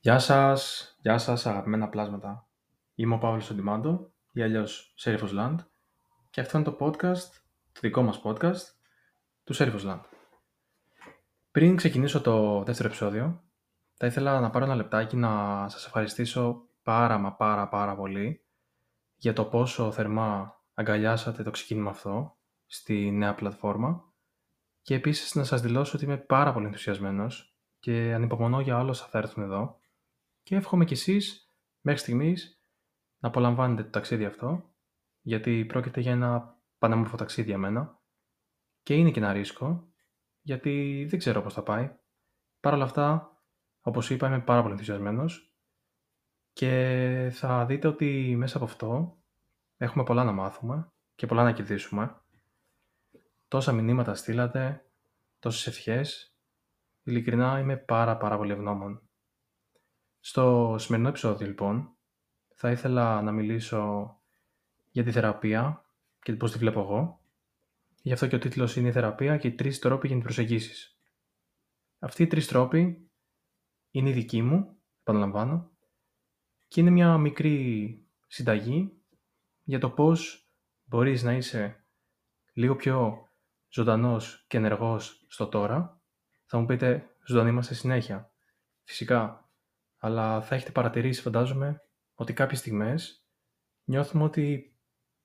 Γεια σας, γεια σας αγαπημένα πλάσματα. Είμαι ο Παύλος Οντιμάντο ή αλλιώς Serifos Land και αυτό είναι το podcast, το δικό μας podcast, του Serifos Land. Πριν ξεκινήσω το δεύτερο επεισόδιο, θα ήθελα να πάρω ένα λεπτάκι να σας ευχαριστήσω πάρα μα πάρα πάρα πολύ για το πόσο θερμά αγκαλιάσατε το ξεκίνημα αυτό στη νέα πλατφόρμα και επίσης να σας δηλώσω ότι είμαι πάρα πολύ ενθουσιασμένος και ανυπομονώ για όλα όσα θα έρθουν εδώ και εύχομαι κι εσείς μέχρι στιγμής να απολαμβάνετε το ταξίδι αυτό γιατί πρόκειται για ένα πανέμορφο ταξίδι για μένα και είναι και ένα ρίσκο γιατί δεν ξέρω πώς θα πάει. Παρ' όλα αυτά, όπως είπα, είμαι πάρα πολύ ενθουσιασμένος και θα δείτε ότι μέσα από αυτό έχουμε πολλά να μάθουμε και πολλά να κερδίσουμε. Τόσα μηνύματα στείλατε, τόσες ευχές. Ειλικρινά είμαι πάρα πάρα πολύ ευγνώμων. Στο σημερινό επεισόδιο λοιπόν θα ήθελα να μιλήσω για τη θεραπεία και πώς τη βλέπω εγώ. Γι' αυτό και ο τίτλος είναι η θεραπεία και οι τρεις τρόποι για την προσεγγίσεις. Αυτοί οι τρεις τρόποι είναι οι δικοί μου, επαναλαμβάνω, και είναι μια μικρή συνταγή για το πώς μπορείς να είσαι λίγο πιο ζωντανός και ενεργός στο τώρα. Θα μου πείτε, ζωντανοί είμαστε συνέχεια. Φυσικά, αλλά θα έχετε παρατηρήσει, φαντάζομαι, ότι κάποιες στιγμές νιώθουμε ότι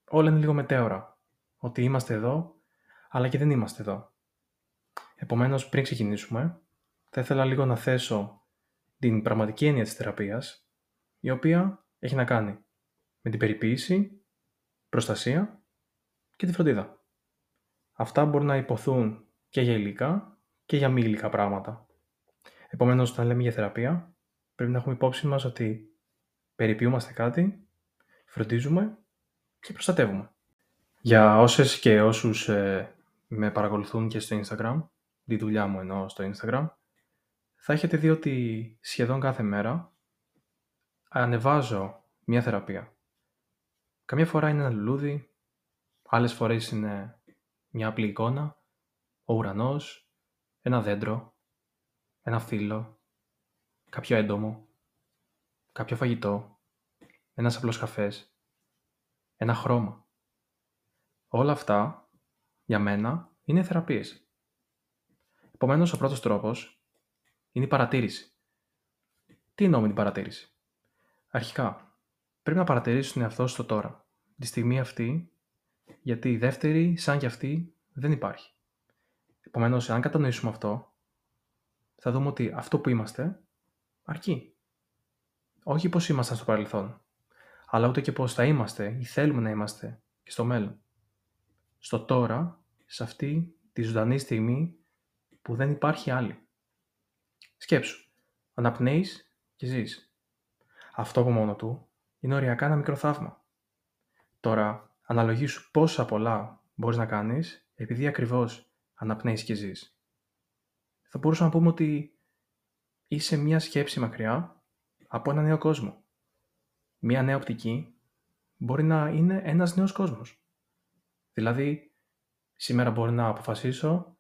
όλα είναι λίγο μετέωρα. Ότι είμαστε εδώ, αλλά και δεν είμαστε εδώ. Επομένως, πριν ξεκινήσουμε, θα ήθελα λίγο να θέσω την πραγματική έννοια της θεραπείας, η οποία έχει να κάνει με την περιποίηση, προστασία και τη φροντίδα. Αυτά μπορούν να υποθούν και για υλικά και για μη υλικά πράγματα. Επομένως, όταν λέμε για θεραπεία, πρέπει να έχουμε υπόψη μας ότι περιποιούμαστε κάτι, φροντίζουμε και προστατεύουμε. Για όσες και όσους ε, με παρακολουθούν και στο Instagram, τη δουλειά μου εννοώ στο Instagram, θα έχετε δει ότι σχεδόν κάθε μέρα ανεβάζω μια θεραπεία. Καμιά φορά είναι ένα λουλούδι, άλλες φορές είναι μια απλή εικόνα, ο ουρανός, ένα δέντρο, ένα φύλλο, κάποιο έντομο, κάποιο φαγητό, ένας απλός καφές, ένα χρώμα. Όλα αυτά, για μένα, είναι θεραπείες. Επομένως, ο πρώτος τρόπος είναι η παρατήρηση. Τι εννοώ με την παρατήρηση; Αρχικά, πρέπει να παρατηρήσεις τον εαυτό σου στο τώρα. Τη στιγμή αυτή, γιατί η δεύτερη, σαν και αυτή, δεν υπάρχει. Επομένως, αν κατανοήσουμε αυτό, θα δούμε ότι αυτό που είμαστε αρκεί. Όχι πώς ήμασταν στο παρελθόν, αλλά ούτε και πώς θα είμαστε ή θέλουμε να είμαστε και στο μέλλον. Στο τώρα, σε αυτή τη ζωντανή στιγμή που δεν υπάρχει άλλη. Σκέψου, αναπνέεις και ζεις. Αυτό από μόνο του είναι οριακά ένα μικρό θαύμα. Τώρα, αναλογήσου πόσα πολλά μπορείς να κάνεις επειδή ακριβώς αναπνέεις και ζεις. Θα μπορούσαμε να πούμε ότι είσαι μια σκέψη μακριά από ένα νέο κόσμο. Μια νέα οπτική μπορεί να είναι ένας νέος κόσμος. Δηλαδή, σήμερα μπορεί να αποφασίσω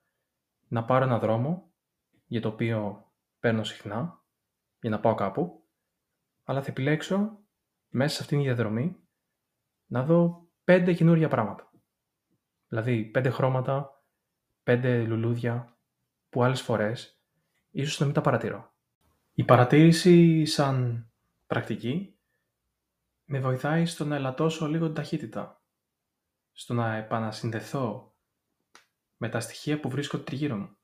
να πάρω ένα δρόμο για το οποίο παίρνω συχνά για να πάω κάπου, αλλά θα επιλέξω μέσα σε αυτήν την διαδρομή να δω πέντε καινούργια πράγματα. Δηλαδή, πέντε χρώματα, πέντε λουλούδια, που άλλες φορές ίσως να μην τα παρατηρώ. Η παρατήρηση σαν πρακτική με βοηθάει στο να ελαττώσω λίγο την ταχύτητα, στο να επανασυνδεθώ με τα στοιχεία που βρίσκω τριγύρω μου.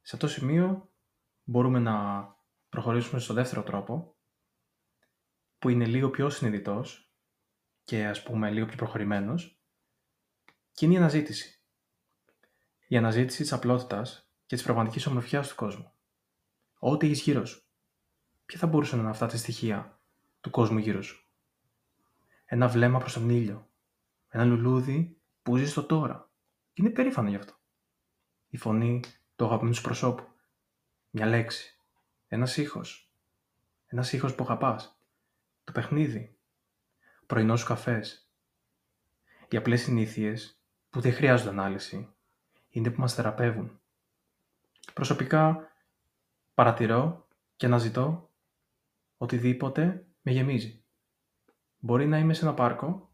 Σε αυτό το σημείο μπορούμε να προχωρήσουμε στο δεύτερο τρόπο, που είναι λίγο πιο συνειδητός και ας πούμε λίγο πιο προχωρημένος, και είναι η αναζήτηση. Η αναζήτηση της απλότητας και της πραγματικής ομορφιάς του κόσμου ό,τι έχεις γύρω σου. Ποια θα μπορούσαν να είναι αυτά τα στοιχεία του κόσμου γύρω σου; Ένα βλέμμα προς τον ήλιο. Ένα λουλούδι που ζει στο τώρα. Και είναι περήφανο γι' αυτό. Η φωνή του αγαπημένου σου προσώπου. Μια λέξη. Ένας ήχος. Ένας ήχος που αγαπάς. Το παιχνίδι. Πρωινός σου καφές. Οι απλές συνήθειες που δεν χρειάζονται ανάλυση είναι που μας θεραπεύουν. Προσωπικά Παρατηρώ και να ζητώ οτιδήποτε με γεμίζει. Μπορεί να είμαι σε ένα πάρκο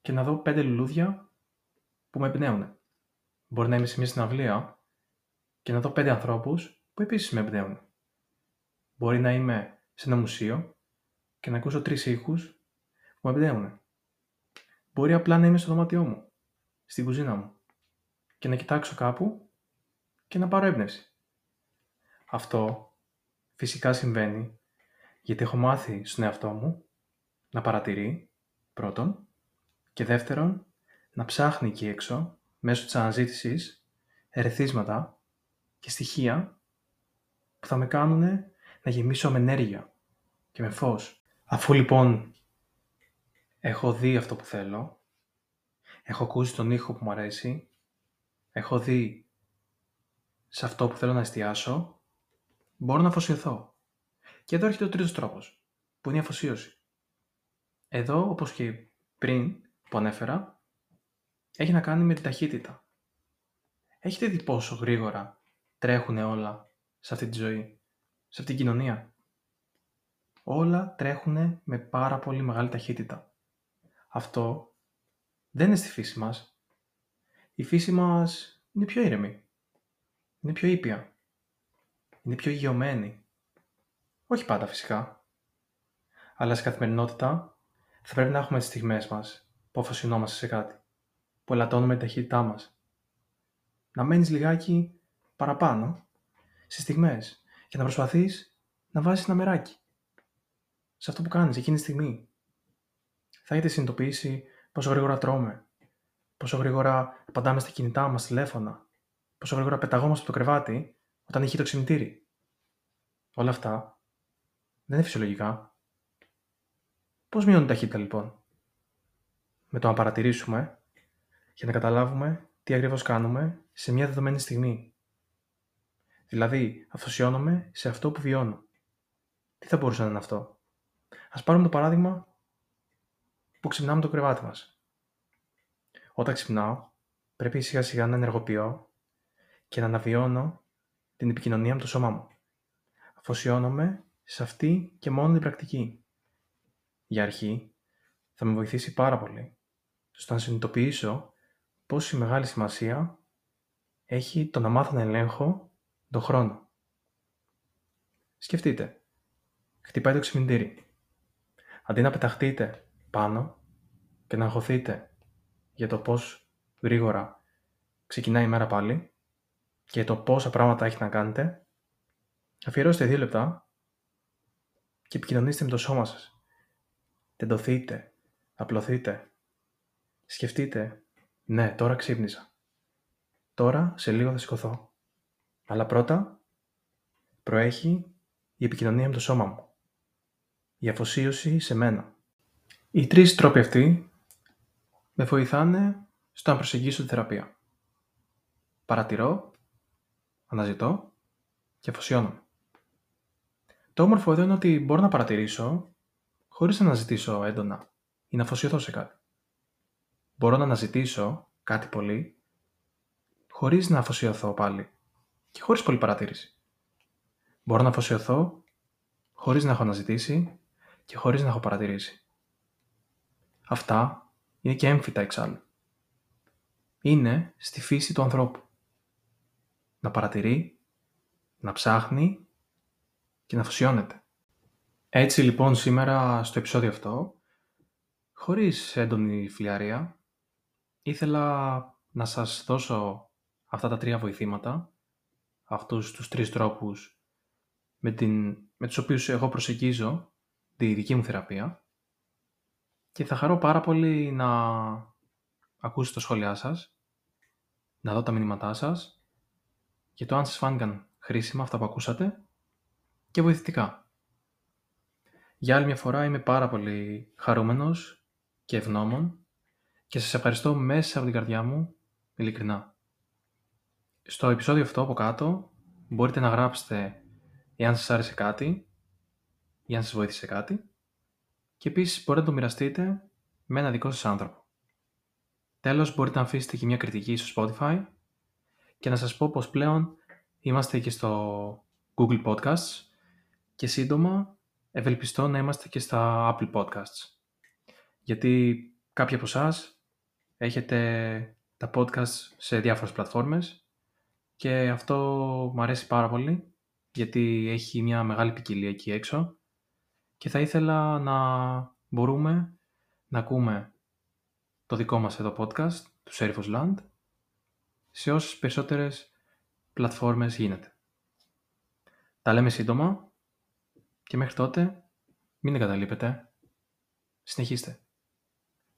και να δω πέντε λουλούδια που με εμπνέουν. Μπορεί να είμαι σε μια συναυλία και να δω πέντε ανθρώπους που επίσης με εμπνέουν. Μπορεί να είμαι σε ένα μουσείο και να ακούσω τρεις ήχους που με εμπνέουν. Μπορεί απλά να είμαι στο δωμάτιό μου, στην κουζίνα μου και να κοιτάξω κάπου και να πάρω έμπνευση. Αυτό φυσικά συμβαίνει γιατί έχω μάθει στον εαυτό μου να παρατηρεί πρώτον και δεύτερον να ψάχνει εκεί έξω μέσω της αναζήτησης ερεθίσματα και στοιχεία που θα με κάνουν να γεμίσω με ενέργεια και με φως. Αφού λοιπόν έχω δει αυτό που θέλω, έχω ακούσει τον ήχο που μου αρέσει, έχω δει σε αυτό που θέλω να εστιάσω, μπορώ να αφοσιωθώ. Και εδώ έρχεται ο τρίτος τρόπος, που είναι η αφοσίωση. Εδώ, όπως και πριν που ανέφερα, έχει να κάνει με την ταχύτητα. Έχετε δει πόσο γρήγορα τρέχουν όλα σε αυτή τη ζωή, σε αυτή την κοινωνία; Όλα τρέχουν με πάρα πολύ μεγάλη ταχύτητα. Αυτό δεν είναι στη φύση μας. Η φύση μας είναι πιο ήρεμη. Είναι πιο ήπια. Είναι πιο υγειωμένη. Όχι πάντα φυσικά. Αλλά στην καθημερινότητα θα πρέπει να έχουμε τις στιγμές μας που αφοσιωνόμαστε σε κάτι. Που ελαττώνουμε την ταχύτητά μας. Να μένεις λιγάκι παραπάνω στις στιγμές και να προσπαθείς να βάζεις ένα μεράκι σε αυτό που κάνεις εκείνη τη στιγμή. Θα έχετε συνειδητοποιήσει πόσο γρήγορα τρώμε, πόσο γρήγορα απαντάμε στα κινητά μας τηλέφωνα, πόσο γρήγορα πεταγόμαστε από το κρεβάτι όταν έχει το ξυπνητήρι. Όλα αυτά δεν είναι φυσιολογικά. Πώς μειώνει η ταχύτητα λοιπόν; Με το να παρατηρήσουμε για να καταλάβουμε τι ακριβώς κάνουμε σε μια δεδομένη στιγμή. Δηλαδή, αφοσιώνομαι σε αυτό που βιώνω. Τι θα μπορούσε να είναι αυτό; Ας πάρουμε το παράδειγμα που ξυπνάμε το κρεβάτι μας. Όταν ξυπνάω, πρέπει σιγά σιγά να ενεργοποιώ και να αναβιώνω την επικοινωνία με το σώμα μου. Αφοσιώνομαι σε αυτή και μόνο την πρακτική. Για αρχή, θα με βοηθήσει πάρα πολύ στο να συνειδητοποιήσω πόση μεγάλη σημασία έχει το να μάθω να ελέγχω τον χρόνο. Σκεφτείτε, χτυπάει το ξυπνητήρι. Αντί να πεταχτείτε πάνω και να αγχωθείτε για το πώς γρήγορα ξεκινάει η μέρα πάλι και το πόσα πράγματα έχει να κάνετε, αφιερώστε δύο λεπτά και επικοινωνήστε με το σώμα σας. Τεντωθείτε, απλωθείτε, σκεφτείτε, ναι, τώρα ξύπνησα. Τώρα σε λίγο θα σηκωθώ. Αλλά πρώτα προέχει η επικοινωνία με το σώμα μου. Η αφοσίωση σε μένα. Οι τρεις τρόποι αυτοί με βοηθάνε στο να προσεγγίσω τη θεραπεία. Παρατηρώ, αναζητώ και αφοσιώνομαι. Το όμορφο εδώ είναι ότι μπορώ να παρατηρήσω χωρίς να αναζητήσω έντονα ή να αφοσιωθώ σε κάτι. Μπορώ να αναζητήσω κάτι πολύ χωρίς να αφοσιωθώ πάλι και χωρίς πολύ παρατήρηση. Μπορώ να αφοσιωθώ χωρίς να έχω αναζητήσει και χωρίς να έχω παρατηρήσει. Αυτά είναι και έμφυτα εξάλλου. Είναι στη φύση του ανθρώπου. Να παρατηρεί, να ψάχνει και να αφοσιώνεται. Έτσι λοιπόν σήμερα στο επεισόδιο αυτό, χωρίς έντονη φιλιαρία, ήθελα να σας δώσω αυτά τα τρία βοηθήματα, αυτούς τους τρεις τρόπους με, την, με τους οποίους εγώ προσεγγίζω τη δική μου θεραπεία και θα χαρώ πάρα πολύ να ακούσω τα σχόλιά σας, να δω τα μηνύματά σας και το αν σας φάνηκαν χρήσιμα αυτά που ακούσατε και βοηθητικά. Για άλλη μια φορά είμαι πάρα πολύ χαρούμενος και ευγνώμων και σας ευχαριστώ μέσα από την καρδιά μου, ειλικρινά. Στο επεισόδιο αυτό από κάτω μπορείτε να γράψετε εάν σας άρεσε κάτι ή αν σας βοήθησε κάτι και επίσης μπορείτε να το μοιραστείτε με ένα δικό σας άνθρωπο. Τέλος μπορείτε να αφήσετε και μια κριτική στο Spotify και να σας πω πως πλέον είμαστε και στο Google Podcasts και σύντομα ευελπιστώ να είμαστε και στα Apple Podcasts. Γιατί κάποιοι από εσάς έχετε τα podcasts σε διάφορες πλατφόρμες και αυτό μου αρέσει πάρα πολύ γιατί έχει μια μεγάλη ποικιλία εκεί έξω και θα ήθελα να μπορούμε να ακούμε το δικό μας εδώ podcast του Serifos Land σε όσες περισσότερες πλατφόρμες γίνεται. Τα λέμε σύντομα και μέχρι τότε μην εγκαταλείπετε. Συνεχίστε.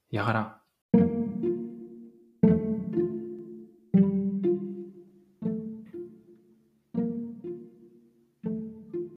Γεια χαρά.